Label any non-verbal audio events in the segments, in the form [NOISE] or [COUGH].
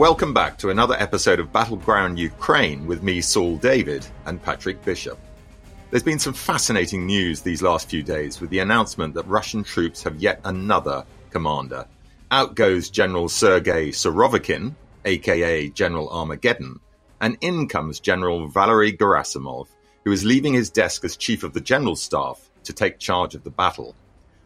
welcome back to another episode of Battleground Ukraine with me, Saul David, and Patrick Bishop. There's been some fascinating news these last few days with the announcement that Russian troops have yet another commander. Out goes General Sergei Surovikin, aka General Armageddon, and in comes General Valery Gerasimov, who is leaving his desk as Chief of the General Staff to take charge of the battle.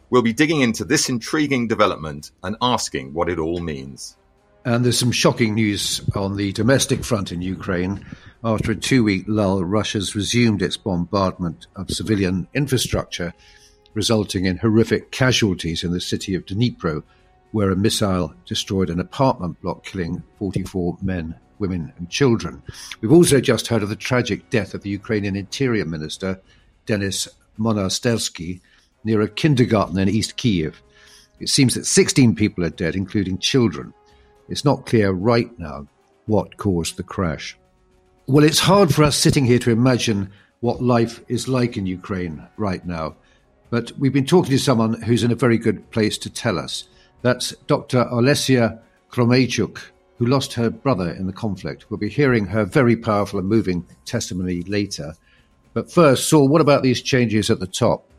We'll be digging into this intriguing development and asking what it all means. And there's some shocking news on the domestic front in Ukraine. After a two week lull, Russia's resumed its bombardment of civilian infrastructure, resulting in horrific casualties in the city of Dnipro, where a missile destroyed an apartment block, killing 44 men, women, and children. We've also just heard of the tragic death of the Ukrainian Interior Minister, Denis Monastyrsky, near a kindergarten in East Kiev. It seems that 16 people are dead, including children. It's not clear right now what caused the crash. Well, it's hard for us sitting here to imagine what life is like in Ukraine right now, but we've been talking to someone who's in a very good place to tell us. That's Dr. Olesya Khromeychuk, who lost her brother in the conflict. We'll be hearing her very powerful and moving testimony later. But first, Saul, what about these changes at the top?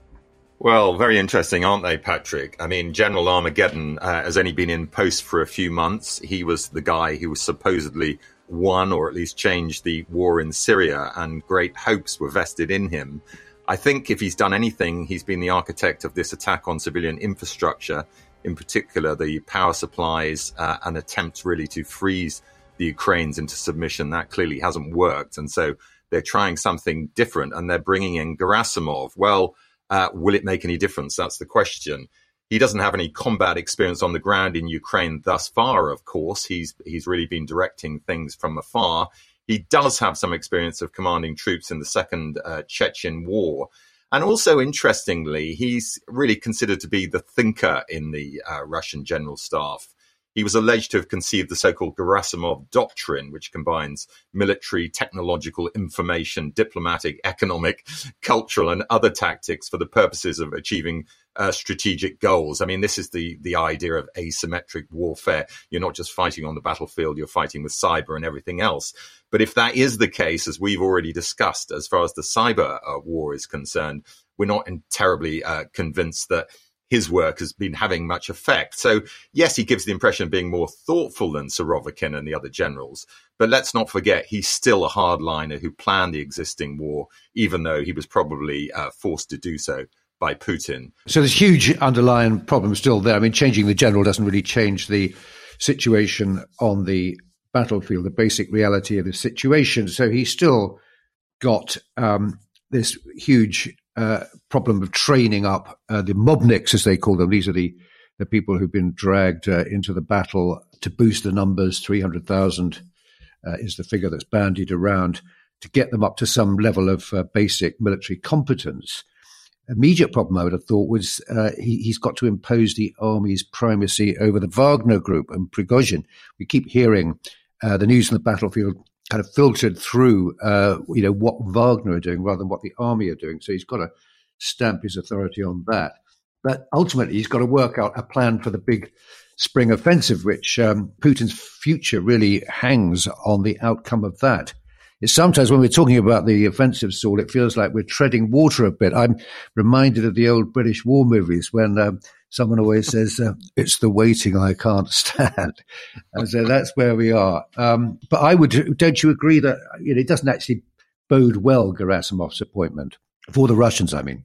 Well, very interesting, aren't they, Patrick? I mean, General Armageddon uh, has only been in post for a few months. He was the guy who was supposedly won or at least changed the war in Syria, and great hopes were vested in him. I think if he's done anything, he's been the architect of this attack on civilian infrastructure, in particular the power supplies, uh, and attempts really to freeze the Ukrainians into submission. That clearly hasn't worked. And so they're trying something different and they're bringing in Gerasimov. Well, uh, will it make any difference? That's the question. He doesn't have any combat experience on the ground in Ukraine thus far. Of course, he's he's really been directing things from afar. He does have some experience of commanding troops in the Second uh, Chechen War. And also, interestingly, he's really considered to be the thinker in the uh, Russian general staff. He was alleged to have conceived the so-called Gerasimov doctrine, which combines military, technological, information, diplomatic, economic, cultural, and other tactics for the purposes of achieving uh, strategic goals. I mean, this is the the idea of asymmetric warfare. You're not just fighting on the battlefield; you're fighting with cyber and everything else. But if that is the case, as we've already discussed, as far as the cyber uh, war is concerned, we're not terribly uh, convinced that his work has been having much effect. So, yes, he gives the impression of being more thoughtful than Surovikin and the other generals. But let's not forget, he's still a hardliner who planned the existing war, even though he was probably uh, forced to do so by Putin. So there's huge underlying problems still there. I mean, changing the general doesn't really change the situation on the battlefield, the basic reality of the situation. So he's still got um, this huge uh, problem of training up uh, the mobniks, as they call them. These are the, the people who've been dragged uh, into the battle to boost the numbers. 300,000 uh, is the figure that's bandied around to get them up to some level of uh, basic military competence. Immediate problem, I would have thought, was he, has got to impose the army's primacy over the Wagner group and Prigozhin. We keep hearing the news on the battlefield kind of filtered through, uh, you know, what Wagner are doing rather than what the army are doing. So he's got to stamp his authority on that. But ultimately, he's got to work out a plan for the big spring offensive, which um, Putin's future really hangs on the outcome of that. Sometimes when we're talking about the offensive, Saul, it feels like we're treading water a bit. I'm reminded of the old British war movies when um, someone always says, uh, it's the waiting I can't [LAUGHS] stand. and so that's where we are. Um, but I would, don't you agree that you know, it doesn't actually bode well, Gerasimov's appointment, for the Russians, I mean?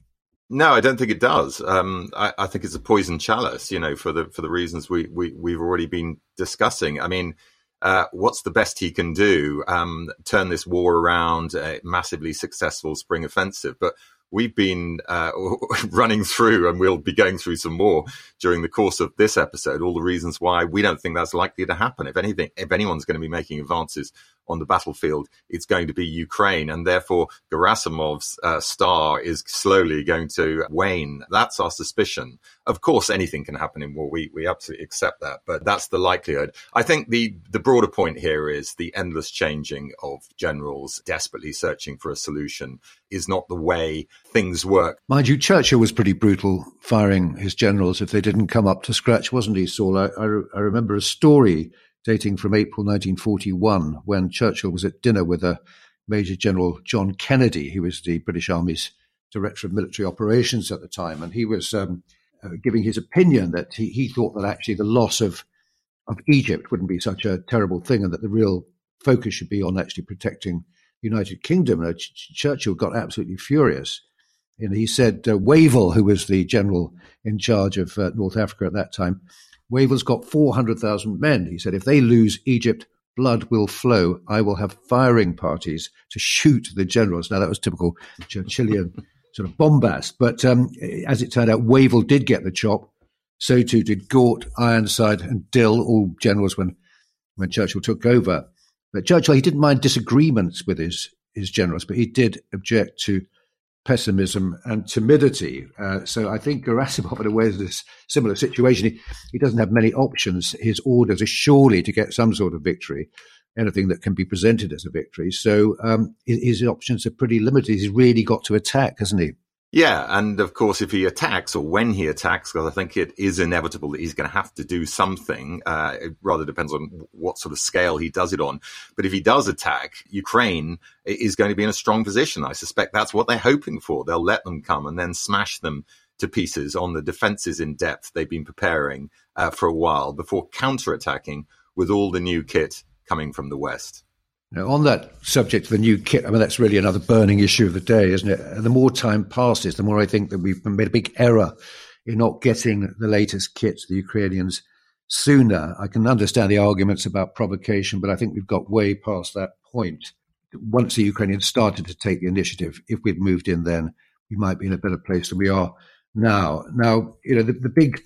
No, I don't think it does. Um, I, I, think it's a poison chalice, you know, for the for the reasons we, we we've already been discussing. I mean, uh, what's the best he can do? Um, turn this war around, a massively successful spring offensive, but we've been uh, [LAUGHS] running through, and we'll be going through some more during the course of this episode. All the reasons why we don't think that's likely to happen. If anything, if anyone's going to be making advances on the battlefield, it's going to be Ukraine, and therefore Gerasimov's uh, star is slowly going to wane. That's our suspicion. Of course, anything can happen in war. We we absolutely accept that, but that's the likelihood. I think the the broader point here is the endless changing of generals desperately searching for a solution is not the way things work. Mind you, Churchill was pretty brutal, firing his generals if they didn't come up to scratch, wasn't he, Saul? I, I, I remember a story dating from April 1941, when Churchill was at dinner with a Major General John Kennedy, who was the British Army's Director of Military Operations at the time, and he was um, uh, giving his opinion that he, he thought that actually the loss of of Egypt wouldn't be such a terrible thing, and that the real focus should be on actually protecting the United Kingdom. And Ch- Churchill got absolutely furious. And he said, uh, Wavell, who was the general in charge of uh, North Africa at that time, Wavell's got 400,000 men. He said, if they lose Egypt, blood will flow. I will have firing parties to shoot the generals. Now, that was typical Churchillian [LAUGHS] sort of bombast. But um, as it turned out, Wavell did get the chop. So too did Gort, Ironside, and Dill, all generals when, when Churchill took over. But Churchill, he didn't mind disagreements with his, his generals, but he did object to pessimism and timidity. Uh, so I think Gerasimov, in a way, is a similar situation. He, he doesn't have many options. His orders are surely to get some sort of victory, anything that can be presented as a victory. So um, his, his options are pretty limited. He's really got to attack, hasn't he? Yeah, and of course, if he attacks or when he attacks, because I think it is inevitable that he's going to have to do something. Uh, it rather depends on what sort of scale he does it on. But if he does attack, Ukraine is going to be in a strong position. I suspect that's what they're hoping for. They'll let them come and then smash them to pieces on the defenses in depth they've been preparing uh, for a while before counterattacking with all the new kit coming from the west. Now, on that subject of the new kit, I mean, that's really another burning issue of the day, isn't it? The more time passes, the more I think that we've made a big error in not getting the latest kit to the Ukrainians sooner. I can understand the arguments about provocation, but I think we've got way past that point. Once the Ukrainians started to take the initiative, if we'd moved in then, we might be in a better place than we are now. Now, you know, the, the big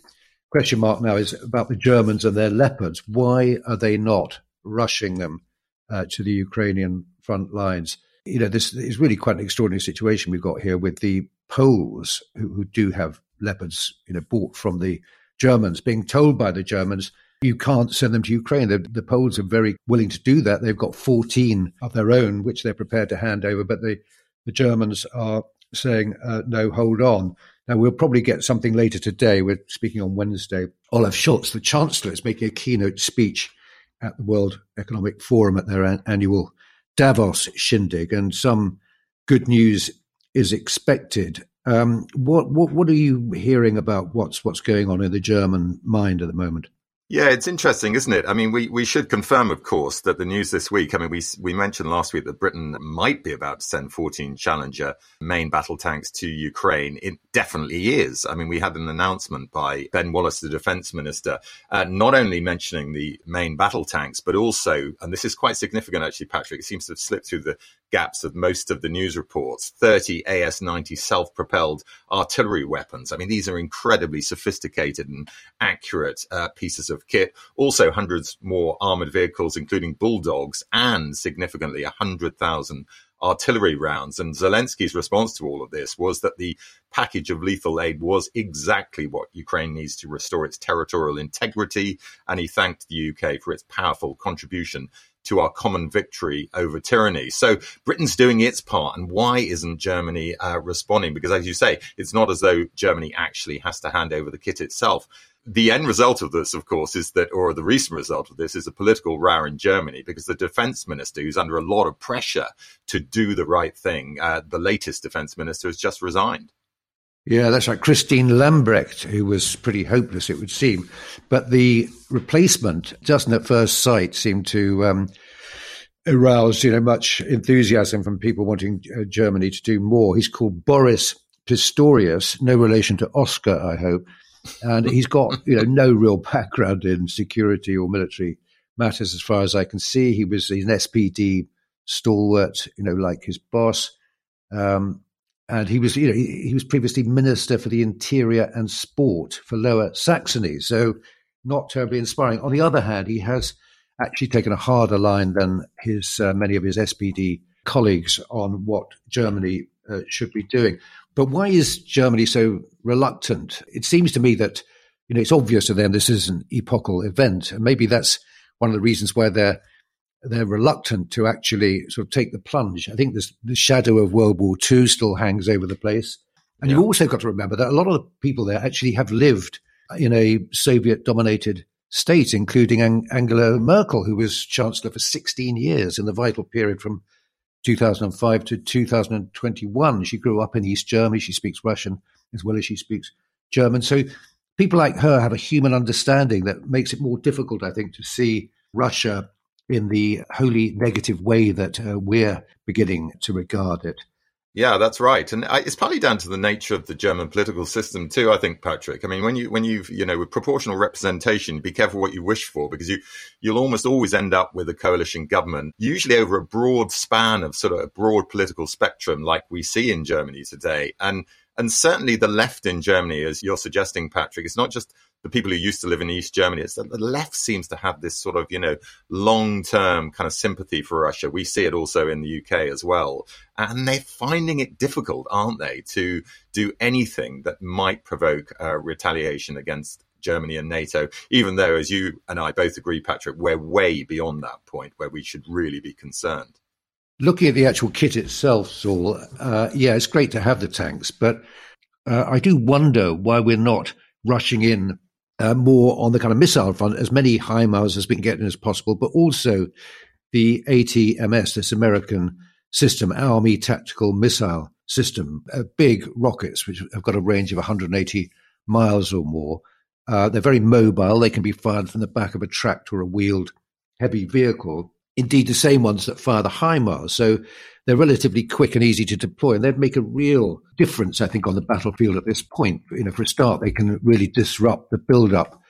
question mark now is about the Germans and their leopards. Why are they not rushing them? Uh, to the Ukrainian front lines. You know, this is really quite an extraordinary situation we've got here with the Poles who, who do have leopards, you know, bought from the Germans, being told by the Germans, you can't send them to Ukraine. The, the, Poles are very willing to do that. They've got 14 of their own, which they're prepared to hand over, but the, the Germans are saying, uh, no, hold on. Now, we'll probably get something later today. We're speaking on Wednesday. Olaf Scholz, the Chancellor, is making a keynote speech at the World Economic Forum at their an- annual Davos shindig, and some good news is expected. Um, what, what what are you hearing about what's what's going on in the German mind at the moment? Yeah, it's interesting, isn't it? I mean, we, we should confirm, of course, that the news this week, I mean, we, we mentioned last week that Britain might be about to send 14 Challenger main battle tanks to Ukraine. It definitely is. I mean, we had an announcement by Ben Wallace, the defense minister, uh, not only mentioning the main battle tanks, but also, and this is quite significant actually, Patrick, it seems to have slipped through the gaps of most of the news reports 30 AS 90 self propelled artillery weapons. I mean, these are incredibly sophisticated and accurate uh, pieces of kit. Also, hundreds more armored vehicles, including bulldogs, and significantly 100,000 artillery rounds. And Zelensky's response to all of this was that the package of lethal aid was exactly what Ukraine needs to restore its territorial integrity. And he thanked the UK for its powerful contribution to our common victory over tyranny. So Britain's doing its part. And why isn't Germany uh, responding? Because as you say, it's not as though Germany actually has to hand over the kit itself. The end result of this, of course, is that, or the recent result of this is a political row in Germany because the defense minister, who's under a lot of pressure to do the right thing, uh, the latest defense minister has just resigned. Yeah, that's right. Christine Lambrecht, who was pretty hopeless, it would seem. But the replacement doesn't at first sight seem to um, arouse, you know, much enthusiasm from people wanting uh, Germany to do more. He's called Boris Pistorius, no relation to Oscar, I hope. And he's got, you know, no real background in security or military matters as far as I can see. He was an SPD stalwart, you know, like his boss. Um, and he was, you know, he, he, was previously minister for the interior and sport for Lower Saxony, so not terribly inspiring. On the other hand, he has actually taken a harder line than his uh, many of his SPD colleagues on what Germany uh, should be doing. But why is Germany so reluctant? It seems to me that you know it's obvious to them this is an epochal event, and maybe that's one of the reasons why they're they're reluctant to actually sort of take the plunge. I think this, the shadow of World War II still hangs over the place. And yeah. you've also got to remember that a lot of the people there actually have lived in a Soviet dominated state, including Ang- Angela Merkel, who was chancellor for 16 years in the vital period from 2005 to 2021. She grew up in East Germany. She speaks Russian as well as she speaks German. So people like her have a human understanding that makes it more difficult, I think, to see Russia in the wholly negative way that uh, we're beginning to regard it. Yeah, that's right, and it's partly down to the nature of the German political system too. I think, Patrick. I mean, when you when you've you know with proportional representation, be careful what you wish for because you you'll almost always end up with a coalition government, usually over a broad span of sort of a broad political spectrum, like we see in Germany today, and and certainly the left in Germany, as you're suggesting, Patrick, it's not just the people who used to live in East Germany. It's that the left seems to have this sort of, you know, long term kind of sympathy for Russia. We see it also in the UK as well. And they're finding it difficult, aren't they, to do anything that might provoke uh, retaliation against Germany and NATO, even though, as you and I both agree, Patrick, we're way beyond that point where we should really be concerned. Looking at the actual kit itself, Saul, uh, yeah, it's great to have the tanks, but uh, I do wonder why we're not rushing in uh, more on the kind of missile front, as many HIMARS as we can get in as possible, but also the ATACMS, this American system, Army Tactical Missile System, uh, big rockets which have got a range of 180 miles or more. Uh, they're very mobile. They can be fired from the back of a tracked or a wheeled heavy vehicle. Indeed, the same ones that fire the HIMARS. So they're relatively quick and easy to deploy, and they'd make a real difference, I think, on the battlefield at this point. You know, for a start, they can really disrupt the build-up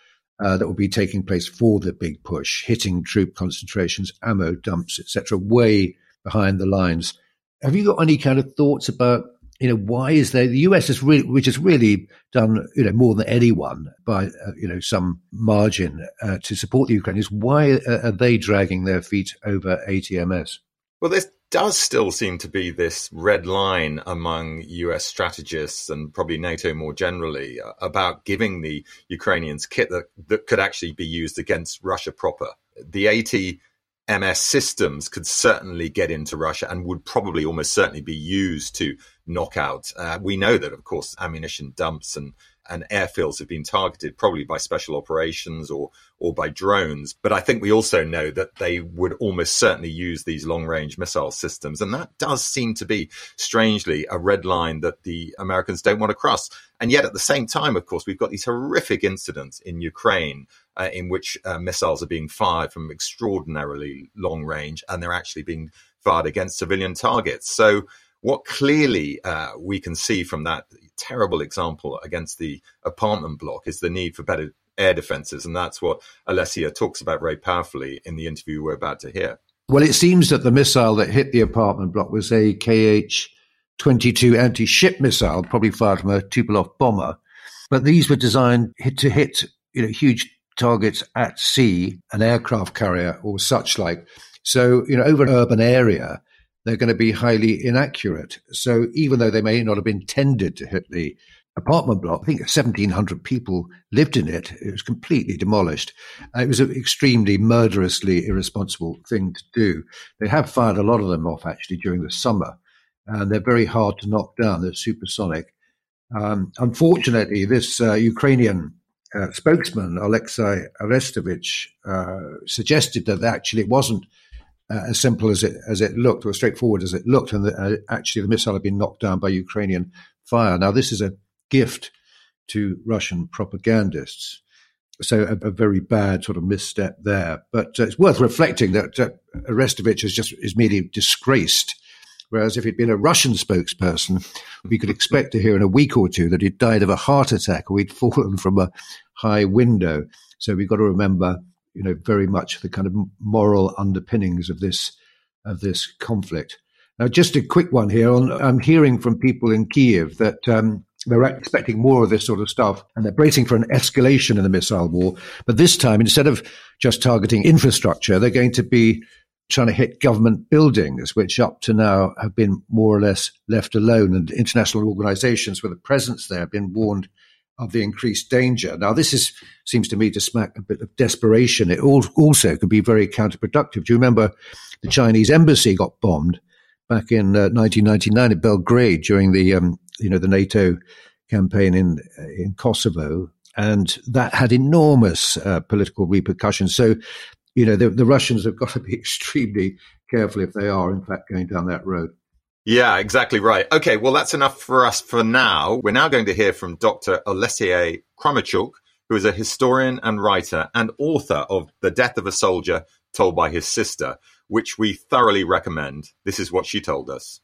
uh, that will be taking place for the big push, hitting troop concentrations, ammo dumps, etc., way behind the lines. Have you got any kind of thoughts about you know why is there the US has really which has really done you know more than anyone by uh, you know some margin uh, to support the Ukrainians why are they dragging their feet over ATACMS well there's does still seem to be this red line among US strategists and probably NATO more generally uh, about giving the Ukrainians kit that, that could actually be used against Russia proper. The ATACMS systems could certainly get into Russia and would probably almost certainly be used to knock out. Uh, we know that, of course, ammunition dumps and and airfields have been targeted probably by special operations or or by drones. But I think we also know that they would almost certainly use these long range missile systems. And that does seem to be strangely a red line that the Americans don't want to cross. And yet at the same time, of course, we've got these horrific incidents in Ukraine uh, in which uh, missiles are being fired from extraordinarily long range and they're actually being fired against civilian targets. So what clearly uh, we can see from that terrible example against the apartment block is the need for better air defenses. And that's what Olesya talks about very powerfully in the interview we're about to hear. Well, it seems that the missile that hit the apartment block was a KH 22 anti ship missile, probably fired from a Tupolev bomber. But these were designed to hit you know, huge targets at sea, an aircraft carrier or such like. So, you know, over an urban area, they're going to be highly inaccurate. So even though they may not have intended to hit the apartment block, I think 1,700 people lived in it. It was completely demolished. Uh, it was an extremely murderously irresponsible thing to do. They have fired a lot of them off actually during the summer, and they're very hard to knock down. They're supersonic. Um, unfortunately, this uh, Ukrainian uh, spokesman, Alexei Arestovich, uh, suggested that actually it wasn't uh, as simple as it as it looked, or straightforward as it looked, and that, uh, actually the missile had been knocked down by Ukrainian fire. Now, this is a gift to Russian propagandists. So a, a very bad sort of misstep there. But uh, it's worth reflecting that uh, Arestovich is just is merely disgraced. Whereas if he'd been a Russian spokesperson, we could expect to hear in a week or two that he'd died of a heart attack or he'd [LAUGHS] fallen from a high window. So we've got to remember you know, very much the kind of moral underpinnings of this of this conflict. Now, just a quick one here. On, I'm hearing from people in Kiev that um, they're expecting more of this sort of stuff, and they're bracing for an escalation in the missile war. But this time, instead of just targeting infrastructure, they're going to be trying to hit government buildings, which up to now have been more or less left alone, and international organizations with a presence there have been warned of the increased danger. Now, this is seems to me to smack a bit of desperation. It also could be very counterproductive. Do you remember the Chinese embassy got bombed back in uh, 1999 at Belgrade during the um, you know the NATO campaign in in Kosovo? and that had enormous uh, political repercussions. So, you know, the, the Russians have got to be [LAUGHS] extremely careful if they are, in fact, going down that road. Yeah, exactly right. Okay, well, that's enough for us for now. We're now going to hear from Dr. Olesya Khromeychuk, who is a historian and writer and author of The Death of a Soldier Told by His Sister, which we thoroughly recommend. This is what she told us.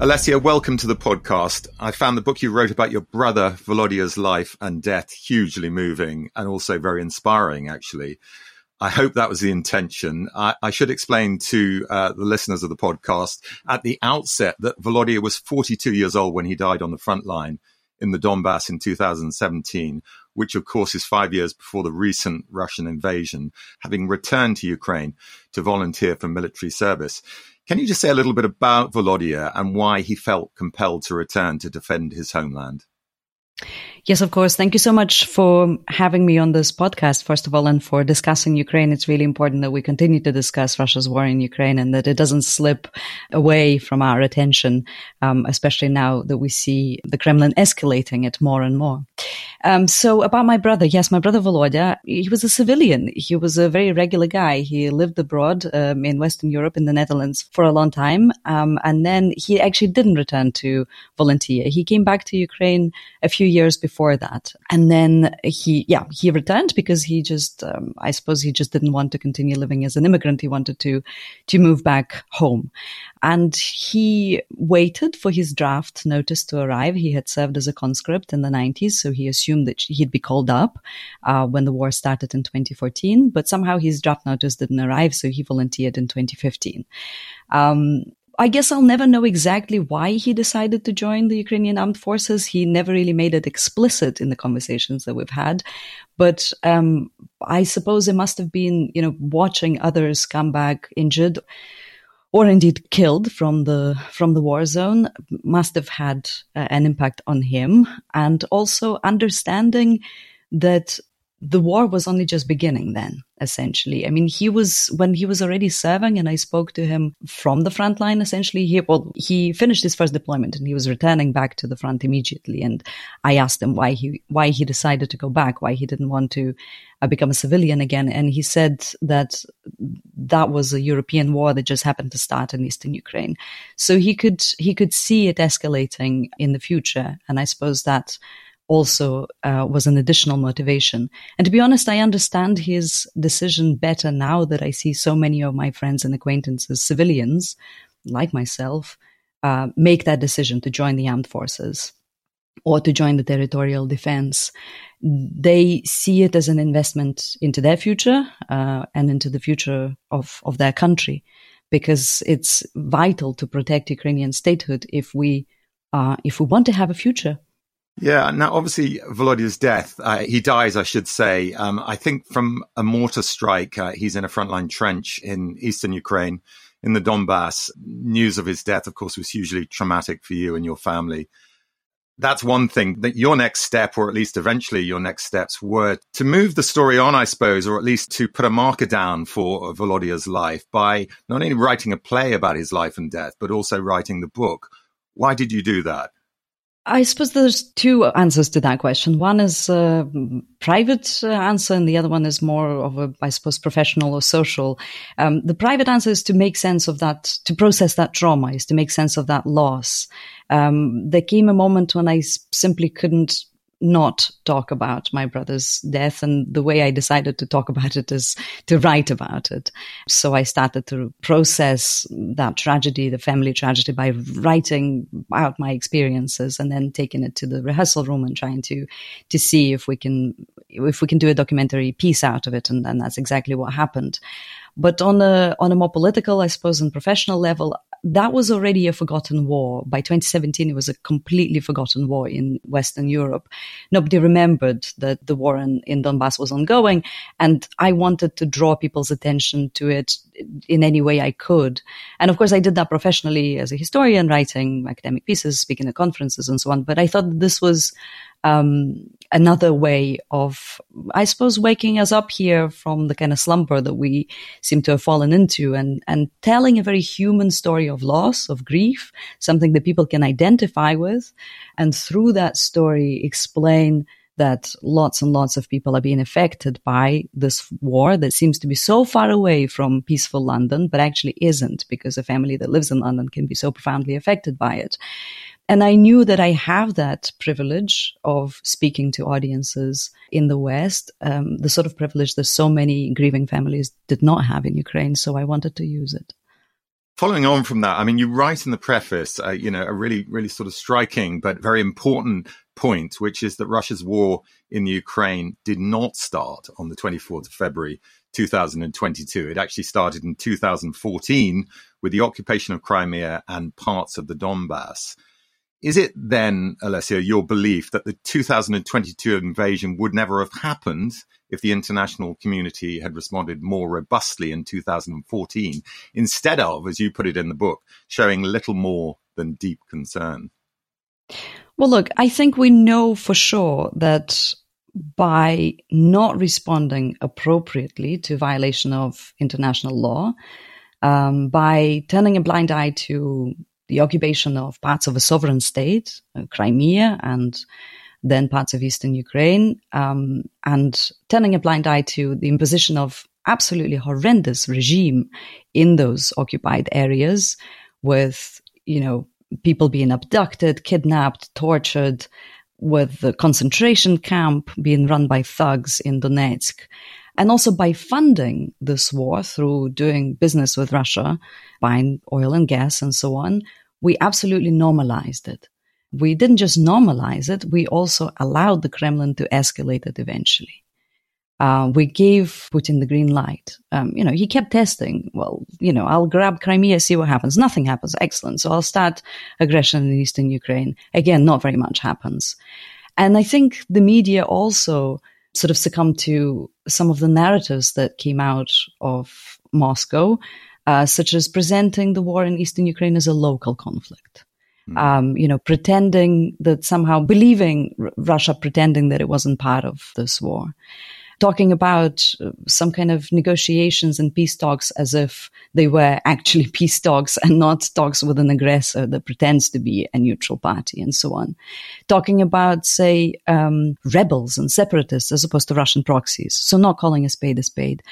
Olesya, welcome to the podcast. I found the book you wrote about your brother Volodya's life and death hugely moving and also very inspiring, actually. I hope that was the intention. I, I should explain to uh, the listeners of the podcast at the outset that Volodya was 42 years old when he died on the front line in the Donbass in 2017, which of course is five years before the recent Russian invasion, having returned to Ukraine to volunteer for military service. Can you just say a little bit about Volodya and why he felt compelled to return to defend his homeland? Yes, of course. Thank you so much for having me on this podcast, first of all, and for discussing Ukraine. It's really important that we continue to discuss Russia's war in Ukraine and that it doesn't slip away from our attention, um, especially now that we see the Kremlin escalating it more and more. Um, so about my brother, yes, my brother Volodya, he was a civilian. He was a very regular guy. He lived abroad um, in Western Europe, in the Netherlands, for a long time, um, and then he actually didn't return to volunteer. He came back to Ukraine a few years before that, and then he, yeah, he returned because he just, um, I suppose, he just didn't want to continue living as an immigrant. He wanted to to move back home, and he waited for his draft notice to arrive. He had served as a conscript in the 90s, so he assumed that he'd be called up uh, when the war started in 2014. But somehow his draft notice didn't arrive, so he volunteered in 2015. Um, I guess I'll never know exactly why he decided to join the Ukrainian armed forces. He never really made it explicit in the conversations that we've had. But um, I suppose it must have been, you know, watching others come back injured or indeed killed from the from the war zone must have had uh, an impact on him and also understanding that the war was only just beginning then essentially. I mean he was when he was already serving and i spoke to him from the front line essentially he well he finished his first deployment and he was returning back to the front immediately. And i asked him why he why he decided to go back why he didn't want to uh, become a civilian again. And he said that that was a european war that just happened to start in eastern ukraine. So he could he could see it escalating in the future. And i suppose that also uh, was an additional motivation. And to be honest, I understand his decision better now that I see so many of my friends and acquaintances, civilians like myself, uh, make that decision to join the armed forces or to join the territorial defense. They see it as an investment into their future uh, and into the future of, of their country because it's vital to protect Ukrainian statehood if we uh, if we want to have a future yeah. Now, obviously, Volodya's death, uh, he dies, I should say. Um, I think from a mortar strike. Uh, he's in a frontline trench in eastern Ukraine, in the Donbass. News of his death, of course, was hugely traumatic for you and your family. That's one thing that your next step, or at least eventually your next steps were to move the story on, I suppose, or at least to put a marker down for Volodya's life by not only writing a play about his life and death, but also writing the book. Why did you do that? I suppose there's two answers to that question. One is a private uh, answer, and the other one is more of a, I suppose, professional or social. Um, the private answer is to make sense of that, to process that trauma, is to make sense of that loss. Um, there came a moment when I simply couldn't not talk about my brother's death. And the way I decided to talk [LAUGHS] about it is to write about it. So I started to process that tragedy, the family tragedy, by writing out my experiences and then taking it to the rehearsal room and trying to, to see if we can, if we can do a documentary piece out of it. And then that's exactly what happened. But on a, on a more political, I suppose, and professional level, that was already a forgotten war. By 2017, it was a completely forgotten war in Western Europe. Nobody remembered that the war in, in Donbass was ongoing. And I wanted to draw people's attention to it in any way I could. And of course, I did that professionally as a historian, writing academic pieces, speaking at conferences and so on. But I thought this was um, another way of, I suppose, waking us up here from the kind of slumber that we seem to have fallen into and, and telling a very human story of loss, of grief, something that people can identify with. And through that story, explain that lots and lots of people are being affected by this war that seems to be so far away from peaceful London, but actually isn't because a family that lives in London can be so profoundly affected by it. And I knew that I have that privilege of speaking to audiences in the West, um, the sort of privilege that so many grieving families did not have in Ukraine. So I wanted to use it. Following on from that, I mean, you write in the preface, uh, you know, a really, really sort of striking but very important point, which is that Russia's war in Ukraine did not start on the 24th of February 2022. It actually started in 2014 with the occupation of Crimea and parts of the Donbass. Is it then, Olesya, your belief that the 2022 invasion would never have happened if the international community had responded more robustly in 2014, instead of, as you put it in the book, showing little more than deep concern? Well, look, I think we know for sure that by not responding appropriately to violation of international law, um, by turning a blind eye to the occupation of parts of a sovereign state, uh, Crimea, and then parts of eastern Ukraine, um, and turning a blind eye to the imposition of absolutely horrendous regime in those occupied areas, with you know people being abducted, kidnapped, tortured, with the concentration camp being run by thugs in Donetsk and also by funding this war through doing business with Russia, buying oil and gas and so on, we absolutely normalized it. We didn't just normalize it, we also allowed the Kremlin to escalate it eventually. Uh, we gave Putin the green light. Um, you know, he kept testing. Well, you know, I'll grab Crimea, see what happens. Nothing happens. Excellent. So I'll start aggression in eastern Ukraine. Again, not very much happens. And I think the media also sort of succumb to some of the narratives that came out of Moscow, uh, such as presenting the war in eastern Ukraine as a local conflict. Mm. Um, you know, pretending that somehow believing R- Russia pretending that it wasn't part of this war talking about uh, some kind of negotiations and peace talks as if they were actually [LAUGHS] peace talks and not talks with an aggressor that pretends to be a neutral party and so on. Talking about, say, um, rebels and separatists as opposed to Russian proxies. So not calling a spade a spade.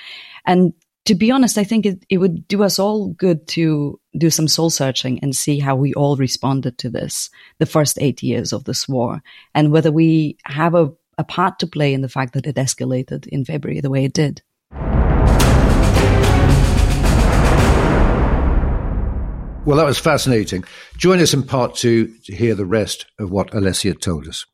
And to be honest, I think it, it would do us all good to do some soul searching and see how we all responded to this, the first eight years of this war, and whether we have a a part to play in the fact that it escalated in February the way it did. Well, that was fascinating. Join us in part two to hear the rest of what Olesya told us.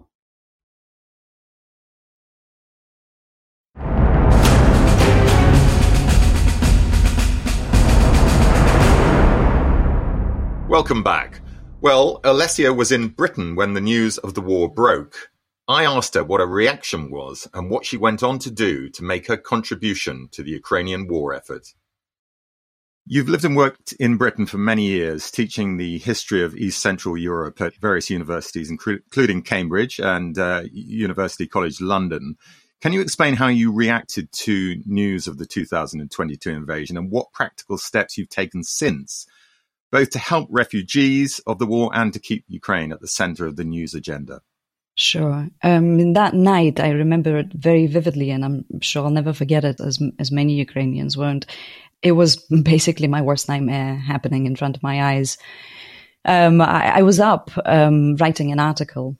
Welcome back. Well, Olesya was in Britain when the news of the war broke. I asked her what her reaction was and what she went on to do to make her contribution to the Ukrainian war effort. You've lived and worked in Britain for many years, teaching the history of East Central Europe at various universities, including Cambridge and uh, University College London. Can you explain how you reacted to news of the 2022 invasion and what practical steps you've taken since, both to help refugees of the war and to keep Ukraine at the center of the news agenda? Sure. Um, in that night, I remember it very vividly, and I'm sure I'll never forget it, as as many Ukrainians won't. It was [LAUGHS] basically my worst nightmare happening in front of my eyes. Um, I, I, was up um, writing an article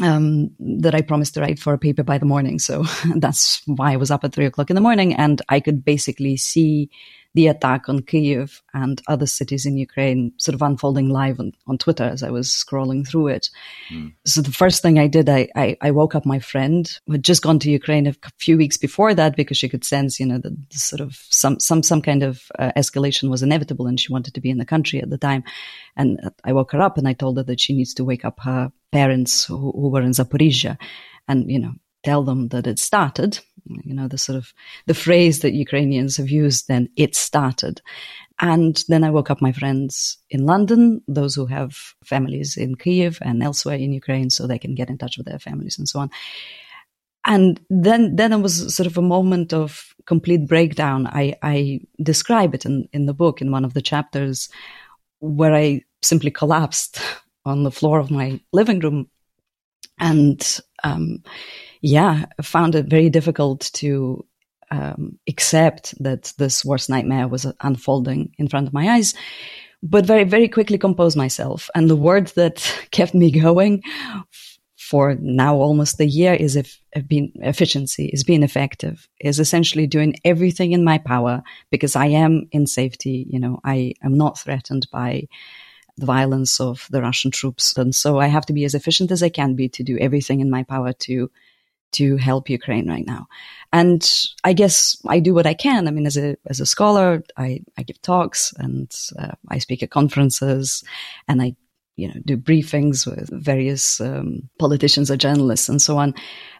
um, that I promised to write for a paper by the morning, so [LAUGHS] that's why I was up at three o'clock in the morning, and I could basically see the attack on Kiev and other cities in Ukraine sort of unfolding live on, on Twitter as I was scrolling through it. Mm. So the first thing I did, I, I, I, woke up my friend who had just gone to Ukraine a few weeks before that because she could sense, you know, the sort of some, some, some kind of uh, escalation was inevitable and she wanted to be in the country at the time. And I woke her up and I told her that she needs to wake up her parents who, who were in Zaporizhia and, you know, tell them that it started. You know, the sort of the phrase that Ukrainians have used then, it started. and then I woke up my friends in London, those who have families in Kiev and elsewhere in Ukraine, so they can get in touch with their families and so on. And then, then it was sort of a moment of complete breakdown. I, I describe it in, in the book in one of the chapters where I simply collapsed [LAUGHS] on the floor of my living room and, um, yeah, found it very difficult to um, accept that this worst nightmare was unfolding in front of my eyes, but very, very quickly composed myself. And the word that [LAUGHS] kept me going for now almost a year is if, if being efficiency, is being effective, is essentially doing everything in my power because I am in safety. You know, I am not threatened by the violence of the Russian troops. And so I have to be as efficient as I can be to do everything in my power to to help Ukraine right now. And I guess I do what I can. I mean, as a as a scholar, I, I give talks and uh, I speak at conferences, and I you know do briefings with various um, politicians or journalists and so on.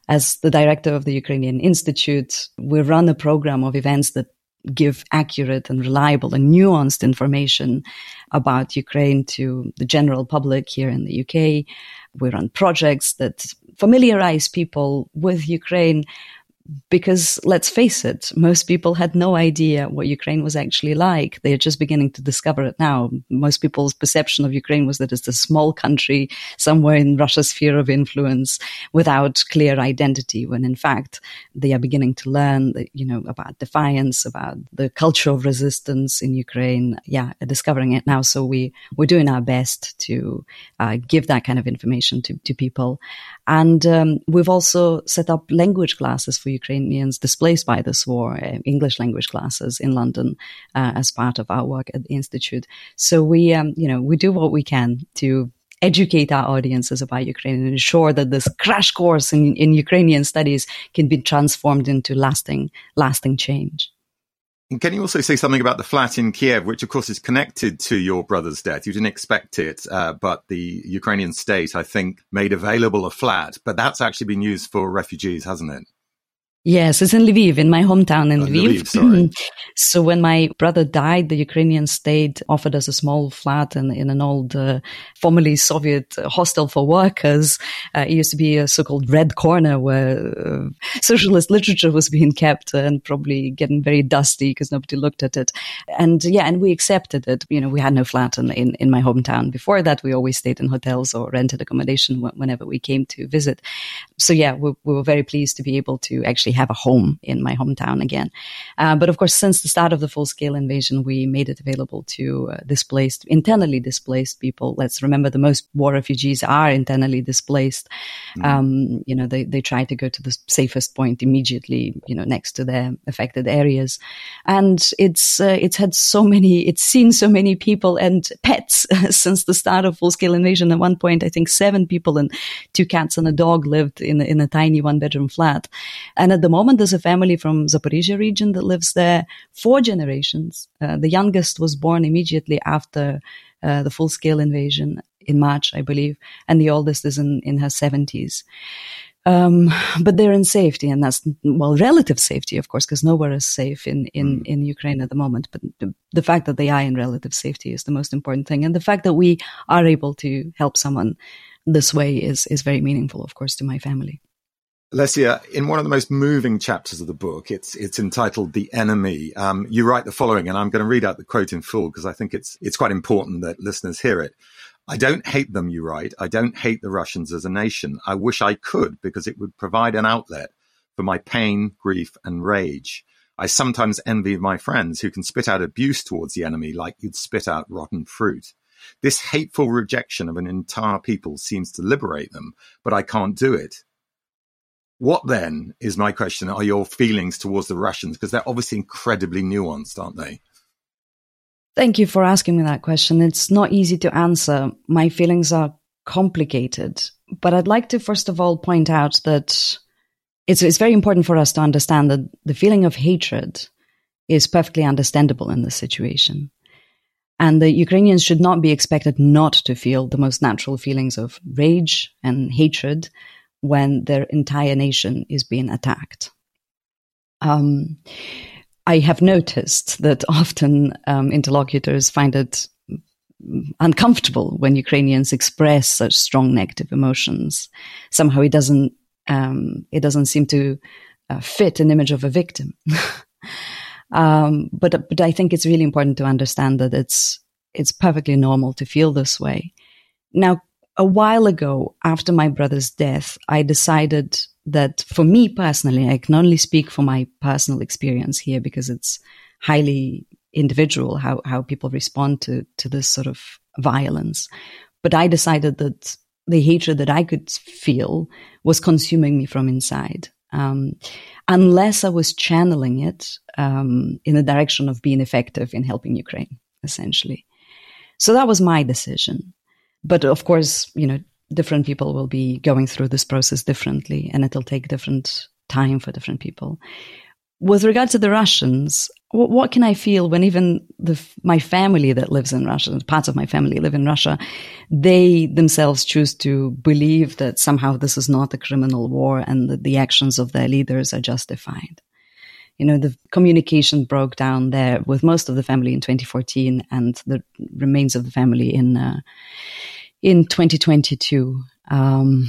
As the director of the Ukrainian Institute, we run a program of events that give accurate and reliable and nuanced information about Ukraine to the general public here in the UK. We run projects that familiarize people with Ukraine because let's face it, most people had no idea what Ukraine was actually like. They are just beginning to discover it now. Most people's perception of Ukraine was that it's a small country somewhere in Russia's sphere of influence without clear identity, when in fact they are beginning to learn, you know, about defiance, about the culture of resistance in Ukraine. Yeah, discovering it now. So we, we're doing our best to uh, give that kind of information to, to people. And um, we've also set up language classes for Ukrainians displaced by this war, uh, English language classes in London uh, as part of our work at the Institute. So we, um, you know, we do what we can to educate our audiences about Ukraine and ensure that this crash course in, in Ukrainian studies can be transformed into lasting, lasting change. Can you also say something about the flat in Kiev, which of course is connected to your brother's death? You didn't expect it, uh, but the Ukrainian state, I think, made available a flat, but that's actually been used for refugees, hasn't it? Yes, it's in Lviv, in my hometown in Oh, Lviv. Lviv, [CLEARS THROAT] so when my brother died, the Ukrainian state offered us a small flat in, in an old, uh, formerly Soviet hostel for workers. Uh, it used to be a so-called red corner where uh, socialist literature was being kept and probably getting very dusty because nobody looked at it. And yeah, and we accepted it. You know, we had no flat in, in, in my hometown. Before that, we always stayed in hotels or rented accommodation whenever we came to visit. So yeah, we, we were very pleased to be able to actually have a home in my hometown again. Uh, but of course, since the start of the full scale invasion, we made it available to uh, displaced, internally displaced people. Let's remember the most war refugees are internally displaced. Um, you know, they, they try to go to the safest point immediately, you know, next to their affected areas. And it's, uh, it's had so many, it's seen so many people and pets [LAUGHS] since the start of full scale invasion. At one point, I think seven people and two cats and a dog lived in, in a tiny one bedroom flat. And at the moment, there's a family from Zaporizhia region that lives there four generations. Uh, the youngest was born immediately after uh, the full scale invasion in March, I believe, and the oldest is in, in her 70s. Um, but they're in safety, and that's well, relative safety, of course, because nowhere is safe in in in Ukraine at the moment. But the, the fact that they are in relative safety is the most important thing, and the fact that we are able to help someone this way is is very meaningful, of course, to my family. Lesia, in one of the most moving chapters of the book, it's it's entitled "The Enemy." Um, you write the following, and I'm going to read out the quote in full because I think it's it's quite important that listeners hear it. I don't hate them, you write. I don't hate the Russians as a nation. I wish I could because it would provide an outlet for my pain, grief, and rage. I sometimes envy my friends who can spit out abuse towards the enemy like you'd spit out rotten fruit. This hateful rejection of an entire people seems to liberate them, but I can't do it. What then is my question? Are your feelings towards the Russians? Because they're obviously incredibly nuanced, aren't they? Thank you for asking me that question. It's not easy to answer. My feelings are complicated, but I'd like to first of all point out that it's, it's very important for us to understand that the feeling of hatred is perfectly understandable in this situation. And the Ukrainians should not be expected not to feel the most natural feelings of rage and hatred when their entire nation is being attacked. Um, I have noticed that [LAUGHS] often um, interlocutors find it uncomfortable when Ukrainians express such strong negative emotions. Somehow it doesn't um, it doesn't seem to uh, fit an image of a victim. [LAUGHS] um, but but I think it's really important to understand that it's it's perfectly normal to feel this way. Now, a while ago, after my brother's death, I decided that for me personally, I can only speak for my personal experience here because it's highly individual how, how people respond to, to this sort of violence. But I decided that the hatred that I could feel was consuming me from inside. Um, unless I was channeling it um, in the direction of being effective in helping Ukraine, essentially. So that was my decision. But of course, you know, different people will be going through this process differently, and it'll take different time for different people. With regard to the Russians, what, what can I feel when even the, my family that lives in Russia, parts of my family live in Russia, they themselves choose to believe that somehow this is not a criminal war and that the actions of their leaders are justified. You know, the communication broke down there with most of the family in 2014 and the remains of the family in, uh, in 2022. Um,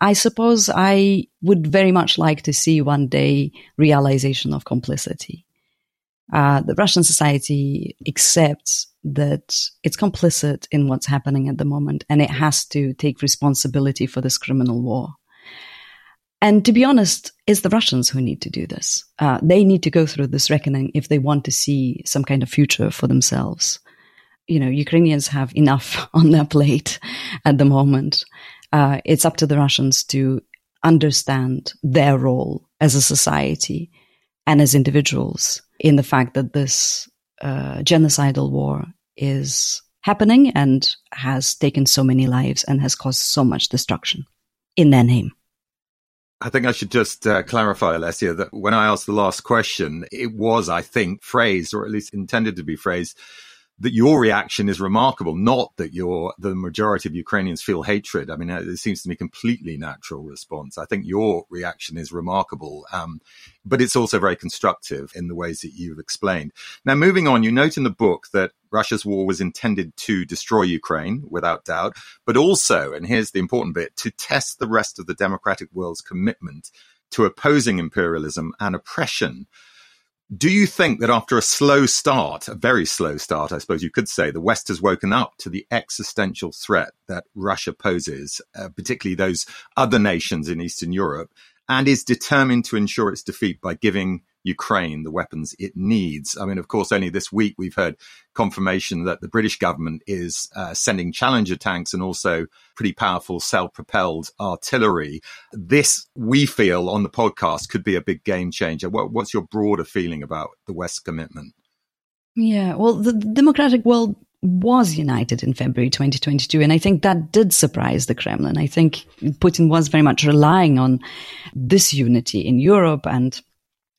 I suppose I would very much like to see one day realization of complicity. Uh, the Russian society accepts that it's complicit in what's happening at the moment and it has to take responsibility for this criminal war. And to be honest, it's the Russians who need to do this. Uh, they need to go through this reckoning if they want to see some kind of future for themselves. You know, Ukrainians have enough [LAUGHS] on their plate at the moment uh, it's up to the Russians to understand their role as a society and as individuals in the fact that this uh, genocidal war is happening and has taken so many lives and has caused so much destruction in their name. I think I should just uh, clarify, Olesya, that when I asked the last question, it was, I think, phrased, or at least intended to be phrased, that your reaction is remarkable, not that your the majority of Ukrainians feel hatred. I mean, it seems to me completely natural response. I think your reaction is remarkable, um, but it's also very constructive in the ways that you've explained. Now, moving on, you note in the book that Russia's war was intended to destroy Ukraine, without doubt, but also, and here's the important bit, to test the rest of the democratic world's commitment to opposing imperialism and oppression. Do you think that after a slow start, a very slow start, I suppose you could say, the West has woken up to the existential threat that Russia poses, uh, particularly those other nations in Eastern Europe, and is determined to ensure its defeat by giving Ukraine the weapons it needs. I mean, of course, only this week we've heard confirmation that the British government is uh, sending Challenger tanks and also pretty powerful self propelled artillery. This, we feel on the podcast, could be a big game changer. What, what's your broader feeling about the West's commitment? Yeah, well, the democratic world was united in February 2022. And I think that did surprise the Kremlin. I think Putin was very much relying on this unity in Europe and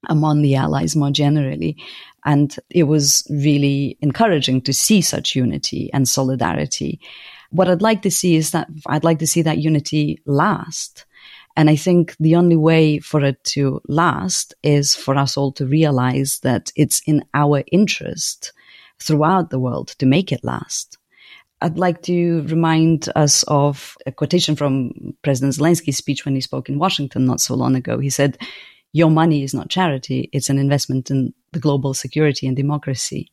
among the allies more generally. And it was really encouraging to see such unity and solidarity. What I'd like to see is that I'd like to see that unity last. And I think the only way for it to last is for us all to realize that it's in our interest throughout the world to make it last. I'd like to remind us of a quotation from President Zelensky's speech when he spoke in Washington not so long ago. He said, your money is not charity; it's an investment in the global security and democracy.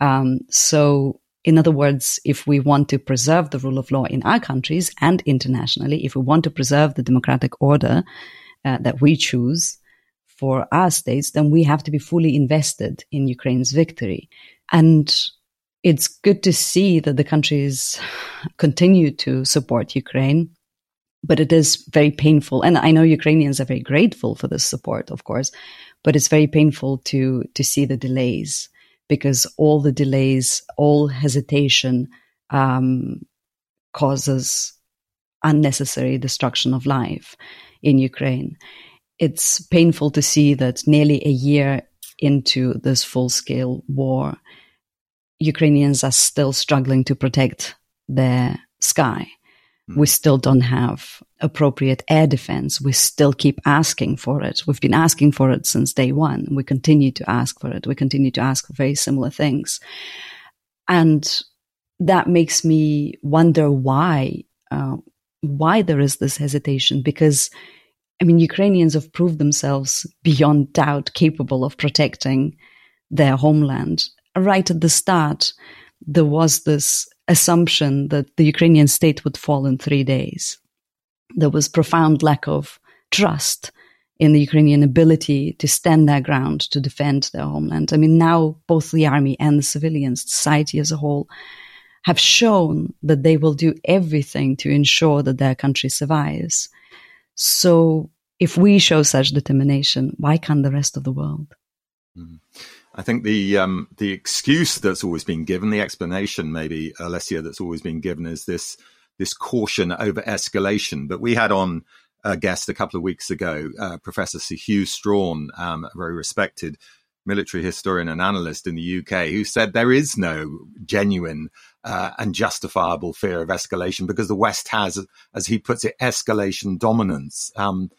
Um, so, in other words, if we want to preserve the rule of law in our countries and internationally, if we want to preserve the democratic order uh, that we choose for our states, then we have to be fully invested in Ukraine's victory. And it's good to see that the countries continue to support Ukraine but it is very painful. And I know Ukrainians are very grateful for this support, of course, but it's very painful to, to see the delays because all the delays, all hesitation, um, causes unnecessary destruction of life in Ukraine. It's painful to see that nearly a year into this full scale war, Ukrainians are still struggling to protect their sky. We still don't have appropriate air defense. We still keep asking for it. We've been asking for it since day one. We continue to ask for it. We continue to ask for very similar things. And that makes me wonder why, uh, why there is this hesitation because I mean, Ukrainians have proved themselves beyond doubt capable of protecting their homeland. Right at the start, there was this assumption that the Ukrainian state would fall in three days. There was profound lack of trust in the Ukrainian ability to stand their ground to defend their homeland. I mean, now both the army and the civilians, society as a whole, have shown that they will do everything to ensure that their country survives. So, if we show such determination, why can't the rest of the world? Mm. I think the um, the excuse that's always been given, the explanation maybe, Olesya, that's always been given is this this caution over escalation. But we had on a guest a couple of weeks ago, uh, Professor Sir Hugh Strachan, um, a very respected military historian and analyst in the UK, who said there is no genuine uh, and justifiable fear of escalation because the West has, as he puts it, escalation dominance. Um,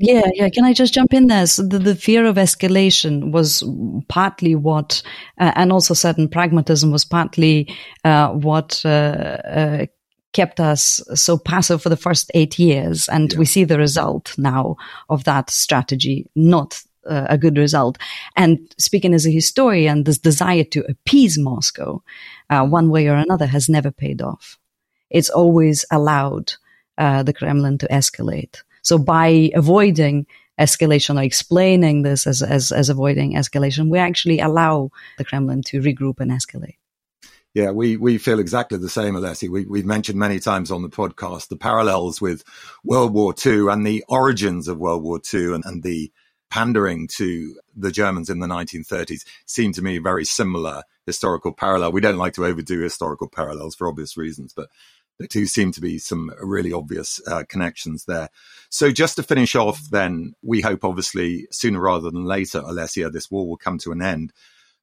yeah, yeah. Can I just jump in there? So the, the fear of escalation was partly what, uh, and also certain pragmatism was partly uh, what uh, uh kept us so passive for the first eight years. And yeah. we see the result now of that strategy, not uh, a good result. And speaking as a historian, this desire to appease Moscow, uh, one way or another, has never paid off. It's always allowed the Kremlin to escalate. So by avoiding escalation or explaining this as, as, as avoiding escalation, we actually allow the Kremlin to regroup and escalate. Yeah, we, we feel exactly the same, Olesya. We, we've mentioned many times on the podcast the parallels with World War II and the origins of World War II and, and the pandering to the Germans in the 1930s seem to me very similar historical parallel. We don't like to overdo historical parallels for obvious reasons, but there do seem to be some really obvious uh, connections there. So just to finish off, then we hope obviously sooner rather than later, Olesya, this war will come to an end.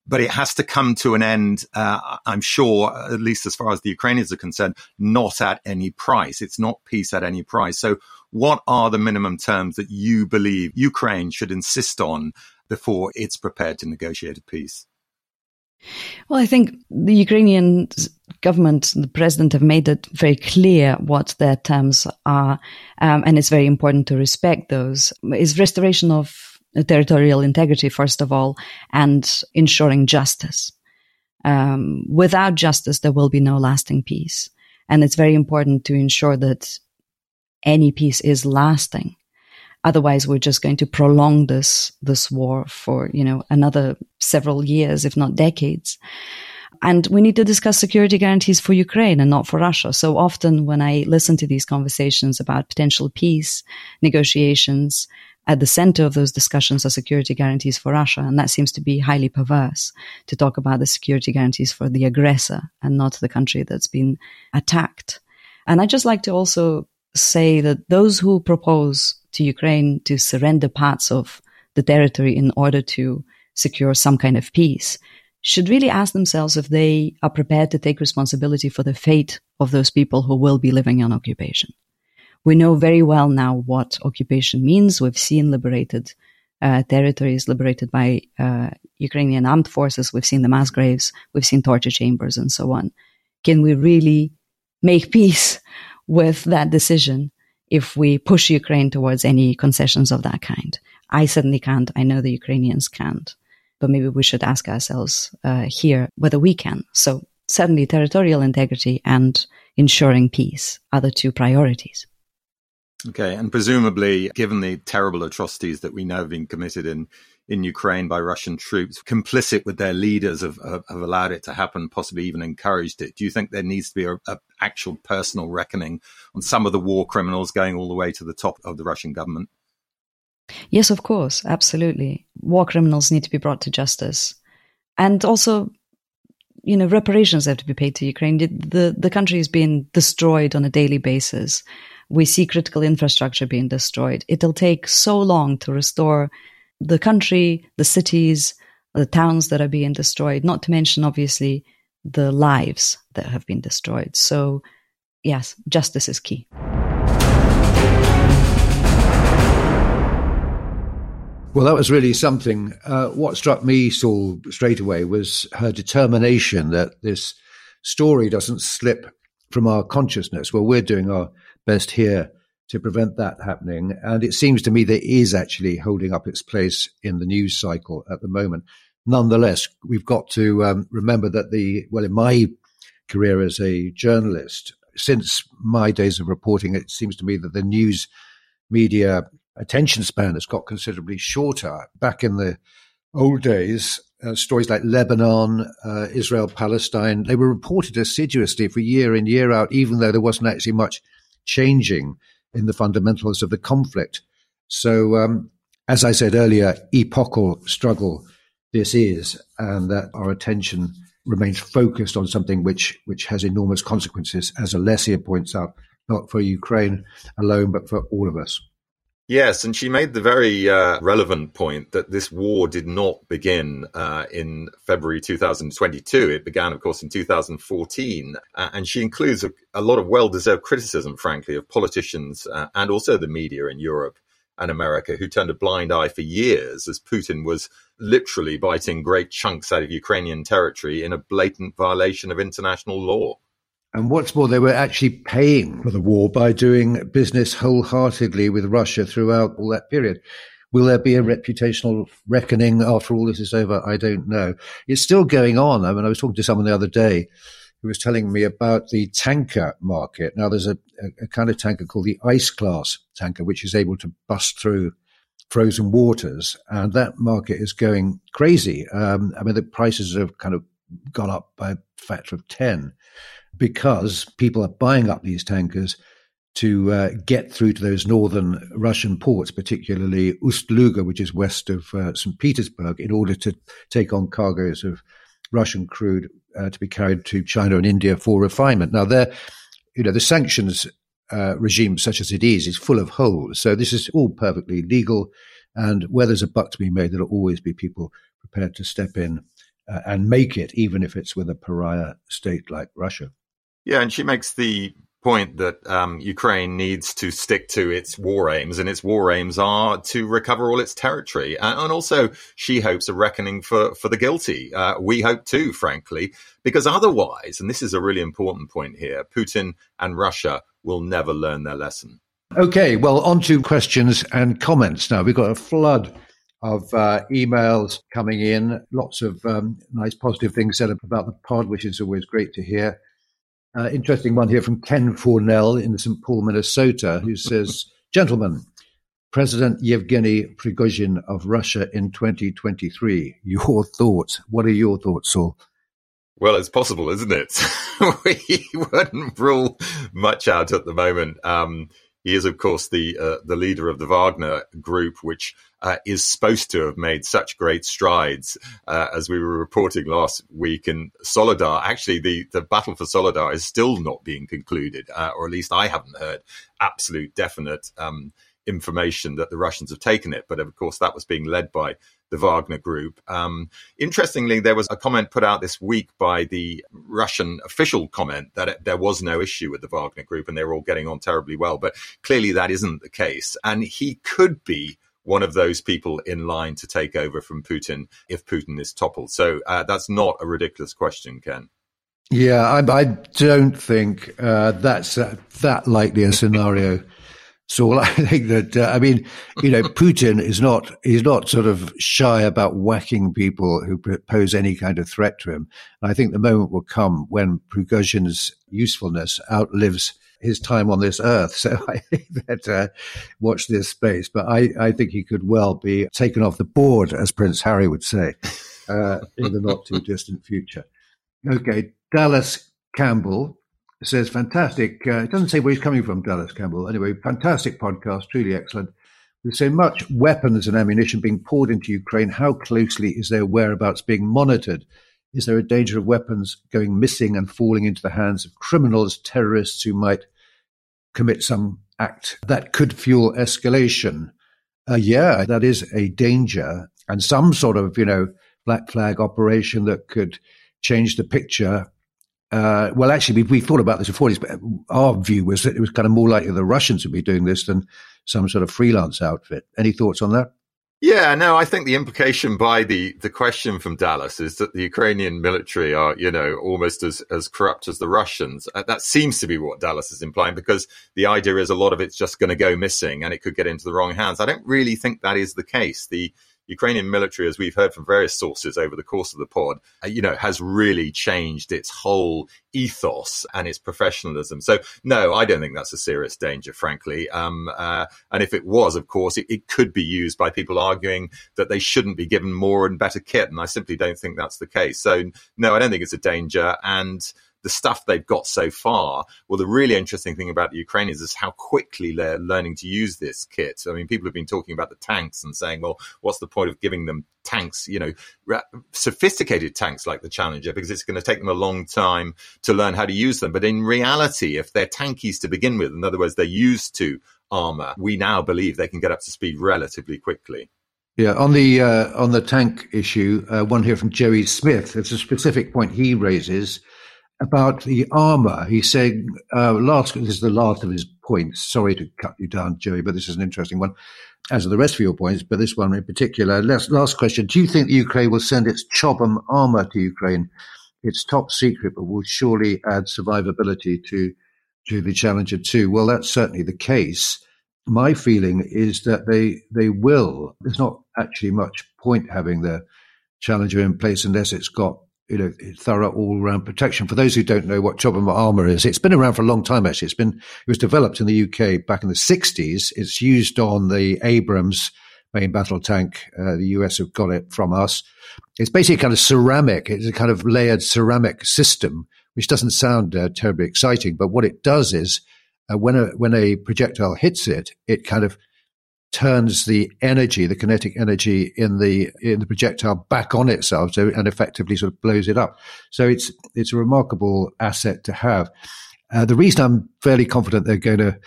But it has to come to an end, uh, I'm sure, at least as far as the Ukrainians are concerned, not at any price. It's not peace at any price. So what are the minimum terms that you believe Ukraine should insist on before it's prepared to negotiate a peace? Well, I think the Ukrainian government, the president, have made it very clear what their terms are, um, and it's very important to respect those. Is restoration of territorial integrity, first of all, and ensuring justice. Um, without justice, there will be no lasting peace, and it's very important to ensure that any peace is lasting. Otherwise, we're just going to prolong this, this war for, you know, another several years, if not decades. And we need to discuss security guarantees for Ukraine and not for Russia. So often when I listen to these conversations about potential peace negotiations, at the center of those discussions are security guarantees for Russia. And that seems to be highly perverse to talk about the security guarantees for the aggressor and not the country that's been attacked. And I just like to also say that those who propose to Ukraine to surrender parts of the territory in order to secure some kind of peace should really ask themselves if they are prepared to take responsibility for the fate of those people who will be living on occupation. We know very well now what occupation means. We've seen liberated uh, territories liberated by uh, Ukrainian armed forces. We've seen the mass graves. We've seen torture chambers and so on. Can we really make [LAUGHS] peace with that decision if we push Ukraine towards any concessions of that kind. I certainly can't. I know the Ukrainians can't. But maybe we should ask ourselves uh, here whether we can. So certainly territorial integrity and ensuring peace are the two priorities. Okay, and presumably, given the terrible atrocities that we know have been committed in in Ukraine by Russian troops, complicit with their leaders, have, have, allowed it to happen, possibly even encouraged it. Do you think there needs to be a, actual personal reckoning on some of the war criminals going all the way to the top of the Russian government? Yes, of course, absolutely. War criminals need to be brought to justice, and also, you know, reparations have to be paid to Ukraine. the The country is being destroyed on a daily basis. We see critical infrastructure being destroyed. It'll take so long to restore the country, the cities, the towns that are being destroyed, not to mention, obviously, the lives that have been destroyed. So yes, justice is key. Well, that was really something. Uh, what struck me, Saul, straight away was her determination that this story doesn't slip from our consciousness. Well, we're doing our best here to prevent that happening. And it seems to me that is actually holding up its place in the news cycle at the moment. Nonetheless, we've got to um, remember that the, well, in my career as a journalist, since my days of reporting, it seems to me that the news media attention span has got considerably shorter. Back in the old days, uh, stories like Lebanon, uh, Israel, Palestine, they were reported assiduously for year in, year out, even though there wasn't actually much changing in the fundamentals of the conflict. So, um, as I said earlier, epochal struggle this is, and that our attention remains focused on something which, which has enormous consequences, as Olesya points out, not for Ukraine alone, but for all of us. Yes, and she made the very uh, relevant point that this war did not begin uh, in February 2022. It began, of course, in 2014. Uh, and she includes a, a lot of well deserved criticism, frankly, of politicians uh, and also the media in Europe and America who turned a blind eye for years as Putin was literally biting great chunks out of Ukrainian territory in a blatant violation of international law. And what's more, they were actually paying for the war by doing business wholeheartedly with Russia throughout all that period. Will there be a reputational reckoning after all this is over? I don't know. It's still going on. I mean, I was talking to someone the other day who was telling me about the tanker market. Now, there's a, a, kind of tanker called the ice class tanker, which is able to bust through frozen waters. And that market is going crazy. Um, I mean, the prices have kind of gone up by a factor of 10 because people are buying up these tankers to uh, get through to those northern Russian ports, particularly Ust-Luga, which is west of uh, St. Petersburg, in order to take on cargoes of Russian crude uh, to be carried to China and India for refinement. Now, there, you know, the sanctions uh, regime, such as it is, is full of holes. So this is all perfectly legal, and where there's a buck to be made, there'll always be people prepared to step in uh, and make it, even if it's with a pariah state like Russia. Yeah, and she makes the point that um, Ukraine needs to stick to its war aims, and its war aims are to recover all its territory. And also, she hopes a reckoning for, for the guilty. Uh, we hope too, frankly, because otherwise, and this is a really important point here, Putin and Russia will never learn their lesson. Okay, well, on to questions and comments now. We've got a flood of uh, emails coming in, lots of um, nice positive things said about the pod, which is always great to hear. Uh, interesting one here from Ken Fornell in St. Paul, Minnesota, who says, [LAUGHS] Gentlemen, President Yevgeny Prigozhin of Russia in 2023. Your thoughts? What are your thoughts, Saul? Well, it's possible, isn't it? [LAUGHS] we wouldn't rule much out at the moment. Um, he is, of course, the uh, the leader of the Wagner group, which uh, is supposed to have made such great strides, uh, as we were reporting last week. in Soledar, actually, the, the battle for Soledar is still not being concluded, uh, or at least I haven't heard absolute definite um, information that the Russians have taken it. But of course, that was being led by the Wagner group. Um, interestingly, there was a comment put out this week by the Russian official comment that it, there was no issue with the Wagner group and they were all getting on terribly well. But clearly, that isn't the case. And he could be one of those people in line to take over from Putin if Putin is toppled. So uh, that's not a ridiculous question, Ken. Yeah, I, I don't think uh, that's uh, that likely a scenario. So [LAUGHS] I think that uh, I mean, you know, Putin is not he's not sort of shy about whacking people who pose any kind of threat to him. And I think the moment will come when Prigozhin's usefulness outlives his time on this earth. [LAUGHS] So I think that uh, watch this space. But I, I think he could well be taken off the board, as Prince Harry would say, uh, in the not too distant future. Okay, Dallas Campbell says, fantastic. Uh, it doesn't say where he's coming from, Dallas Campbell. Anyway, fantastic podcast, truly excellent. With so much weapons and ammunition being poured into Ukraine, how closely is their whereabouts being monitored? Is there a danger of weapons going missing and falling into the hands of criminals, terrorists who might commit some act that could fuel escalation? Uh, yeah, that is a danger. And some sort of, you know, black flag operation that could change the picture uh, well, actually, we, we thought about this before, but our view was that it was kind of more likely the Russians would be doing this than some sort of freelance outfit. Any thoughts on that? Yeah, no, I think the implication by the, the question from Dallas is that the Ukrainian military are, you know, almost as, as corrupt as the Russians. Uh, that seems to be what Dallas is implying because the idea is a lot of it's just going to go missing and it could get into the wrong hands. I don't really think that is the case. The, Ukrainian military, as we've heard from various sources over the course of the pod, uh, you know, has really changed its whole ethos and its professionalism. So, no, I don't think that's a serious danger, frankly. Um, uh, and if it was, of course, it, it, could be used by people arguing that they shouldn't be given more and better kit. And I simply don't think that's the case. So, no, I don't think it's a danger. And the stuff they've got so far. Well, the really interesting thing about the Ukrainians is how quickly they're learning to use this kit. I mean, people have been talking about the tanks and saying, well, what's the point of giving them tanks, you know, sophisticated tanks like the Challenger, because it's going to take them a long time to learn how to use them. But in reality, if they're tankies to begin with, in other words, they're used to armor, we now believe they can get up to speed relatively quickly. Yeah, on the uh, on the tank issue, uh, one here from Joey Smith. It's a specific point he raises about the armor. He's saying, uh, last, this is the last of his points. Sorry to cut you down, Joey, but this is an interesting one, as are the rest of your points, but this one in particular. Last, last question. Do you think the Ukraine will send its Chobham armor to Ukraine? It's top secret, but will surely add survivability to, to the Challenger 2. Well, that's certainly the case. My feeling is that they, they will. There's not actually much point having the Challenger in place unless it's got you know, thorough all round protection. For those who don't know what Chobham armor is, it's been around for a long time, actually. It's been, it was developed in the UK back in the 60s. It's used on the Abrams main battle tank. Uh, the US have got it from us. It's basically kind of ceramic. It's a kind of layered ceramic system, which doesn't sound uh, terribly exciting. But what it does is, uh, when a when a projectile hits it, it kind of turns the energy, the kinetic energy in the in the projectile back on itself, and effectively sort of blows it up. So it's it's a remarkable asset to have. Uh, the reason I'm fairly confident they're going to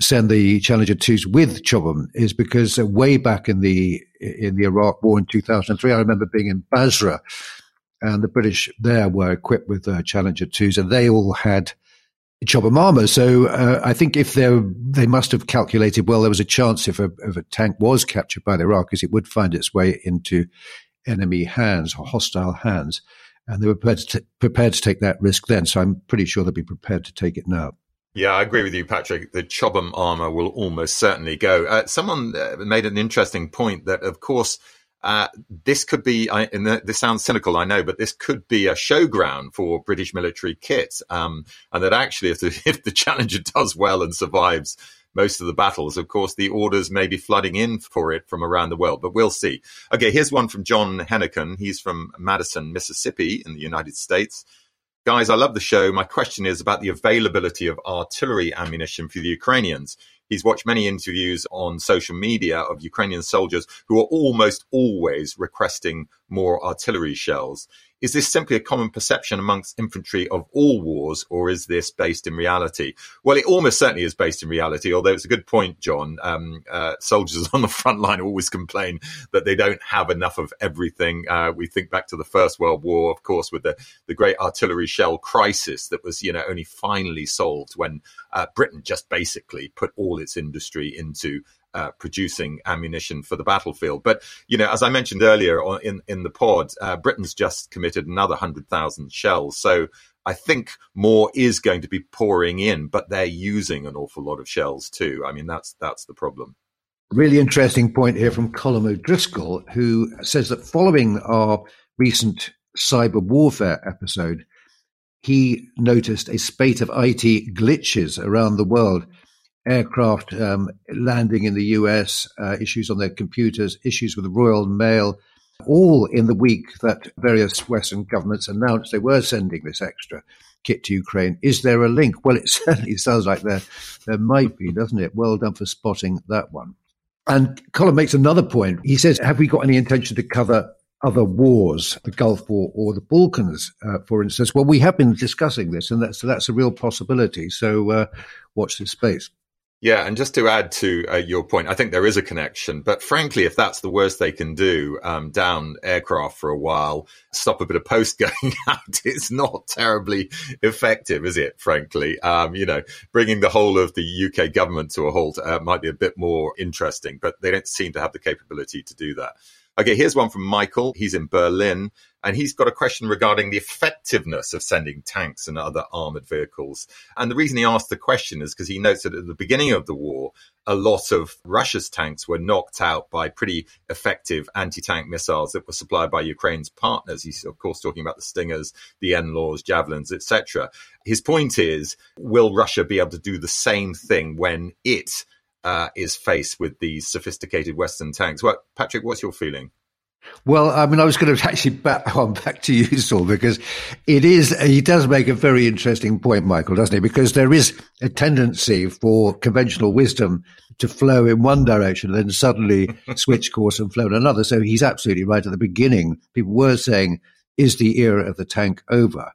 send the Challenger twos with Chobham is because uh, way back in the in the Iraq War in 2003, I remember being in Basra, and the British there were equipped with uh, Challenger twos, and they all had Chobham armor. So uh, I think if they they must have calculated well, there was a chance if a, if a tank was captured by the Iraqis, it would find its way into enemy hands or hostile hands, and they were prepared to, t- prepared to take that risk then. So I'm pretty sure they'll be prepared to take it now. Yeah, I agree with you, Patrick. The Chobham armor will almost certainly go. Uh, someone uh, made an interesting point that, of course, uh, this could be, I, and this sounds cynical, I know, but this could be a showground for British military kit. Um, and that actually, if the, [LAUGHS] if the Challenger does well and survives most of the battles, of course, the orders may be flooding in for it from around the world, but we'll see. Okay, here's one from John Hennigan. He's from Madison, Mississippi in the United States. Guys, I love the show. My question is about the availability of artillery ammunition for the Ukrainians. He's watched many interviews on social media of Ukrainian soldiers who are almost always requesting more artillery shells. Is this simply a common perception amongst infantry of all wars, or is this based in reality? Well, it almost certainly is based in reality, although it's a good point, John. Um, uh, soldiers [LAUGHS] on the front line always complain that they don't have enough of everything. Uh, we think back to the First World War, of course, with the, the great artillery shell crisis that was, you know, only finally solved when uh, Britain just basically put all its industry into uh, producing ammunition for the battlefield. But you know, as I mentioned earlier in in the pod, uh, Britain's just committed another hundred thousand shells. So I think more is going to be pouring in, but they're using an awful lot of shells too. I mean, that's that's the problem. Really interesting point here from Colm O'Driscoll, who says that following our recent cyber warfare episode, he noticed a spate of IT glitches around the world aircraft um, landing in the US, uh, issues on their computers, issues with the Royal Mail, all in the week that various Western governments announced they were sending this extra kit to Ukraine. Is there a link? Well, it [LAUGHS] certainly sounds like there, there might be, doesn't it? Well done for spotting that one. And Colin makes another point. He says, Have we got any intention to cover other wars, the Gulf War or the Balkans, uh, for instance? Well, we have been discussing this, and that's, so that's a real possibility. So uh, watch this space. Yeah, and just to add to uh, your point, I think there is a connection. But frankly, if that's the worst they can do, um, down aircraft for a while, stop a bit of post [LAUGHS] going out, it's not terribly effective, is it? Frankly, um, you know, bringing the whole of the UK government to a halt uh, might be a bit more interesting, but they don't seem to have the capability to do that. Okay, here's one from Michael. He's in Berlin and he's got a question regarding the effectiveness of sending tanks and other armored vehicles. And the reason he asked the question is because he notes that at the beginning of the war, a lot of Russia's tanks were knocked out by pretty effective anti-tank missiles that were supplied by Ukraine's partners. He's of course talking about the Stingers, the NLAWs, Javelins, etc. His point is, will Russia be able to do the same thing when it uh, is faced with these sophisticated Western tanks. Well, Patrick, what's your feeling? Well, I mean, I was going [LAUGHS] to actually back on back to you, Saul, because it is, he does make a very interesting point, Michael, doesn't he? Because there is a tendency for conventional wisdom to flow in one direction and then suddenly [LAUGHS] switch course and flow in another. So he's absolutely right. At the beginning, people were saying, is the era of the tank over?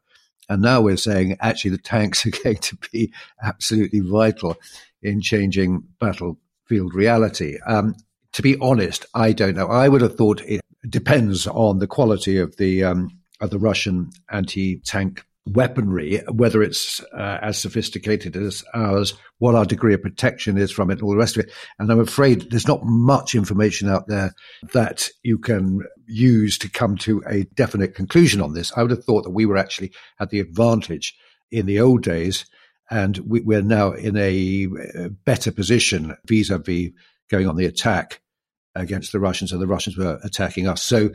And now we're saying, actually, the tanks [LAUGHS] are going to be absolutely vital in changing battlefield reality. Um, to be honest, I don't know. I would have thought it depends on the quality of the um, of the Russian anti-tank weaponry, whether it's uh, as sophisticated as ours, what our degree of protection is from it, all the rest of it. And I'm afraid there's not much information out there that you can use to come to a definite conclusion on this. I would have thought that we were actually at the advantage in the old days and we, are now in a better position vis-a-vis going on the attack against the Russians, and the Russians were attacking us. So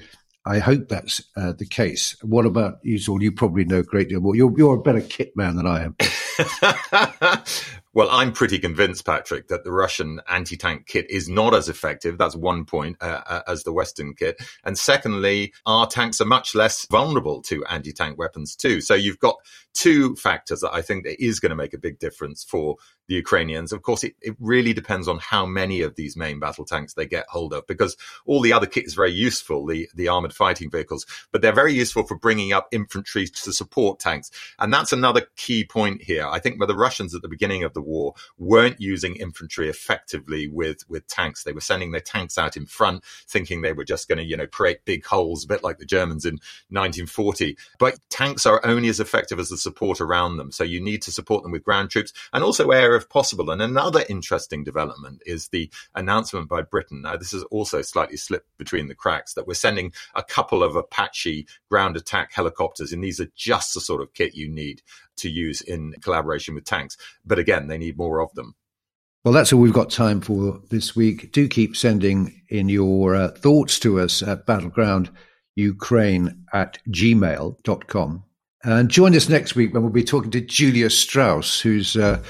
I hope that's uh, the case. What about you, Saul? You probably know a great deal more. You're, you're a better kit man than I am. [LAUGHS] Well, I'm pretty convinced, Patrick, that the Russian anti-tank kit is not as effective. That's one point uh, uh, as the Western kit. And secondly, our tanks are much less vulnerable to anti-tank weapons too. So you've got two factors that I think that is going to make a big difference for the Ukrainians. Of course, it, it really depends on how many of these main battle tanks they get hold of, because all the other kit is very useful, the, the armored fighting vehicles, but they're very useful for bringing up infantry to support tanks. And that's another key point here. I think where the Russians at the beginning of the war weren't using infantry effectively with, with tanks. They were sending their tanks out in front, thinking they were just going to, you know, create big holes, a bit like the Germans in 1940. But tanks are only as effective as the support around them. So you need to support them with ground troops and also air if possible. And another interesting development is the announcement by Britain. Now, this has also slightly slipped between the cracks that we're sending a couple of Apache ground attack helicopters, and these are just the sort of kit you need to use in collaboration with tanks. But again, they need more of them. Well, that's all we've got time for this week. Do keep sending in your uh, thoughts to us at battleground ukraine at gmail.com. And join us next week when we'll be talking to Julia Strauss, who's uh,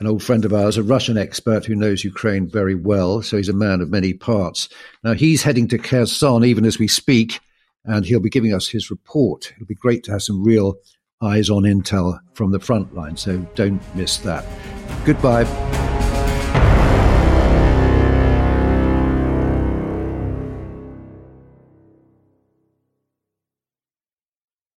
an old friend of ours, a Russian expert who knows Ukraine very well. So he's a man of many parts. Now he's heading to Kherson even as we speak, and he'll be giving us his report. It'll be great to have some real eyes on intel from the front line. So don't miss that. Goodbye.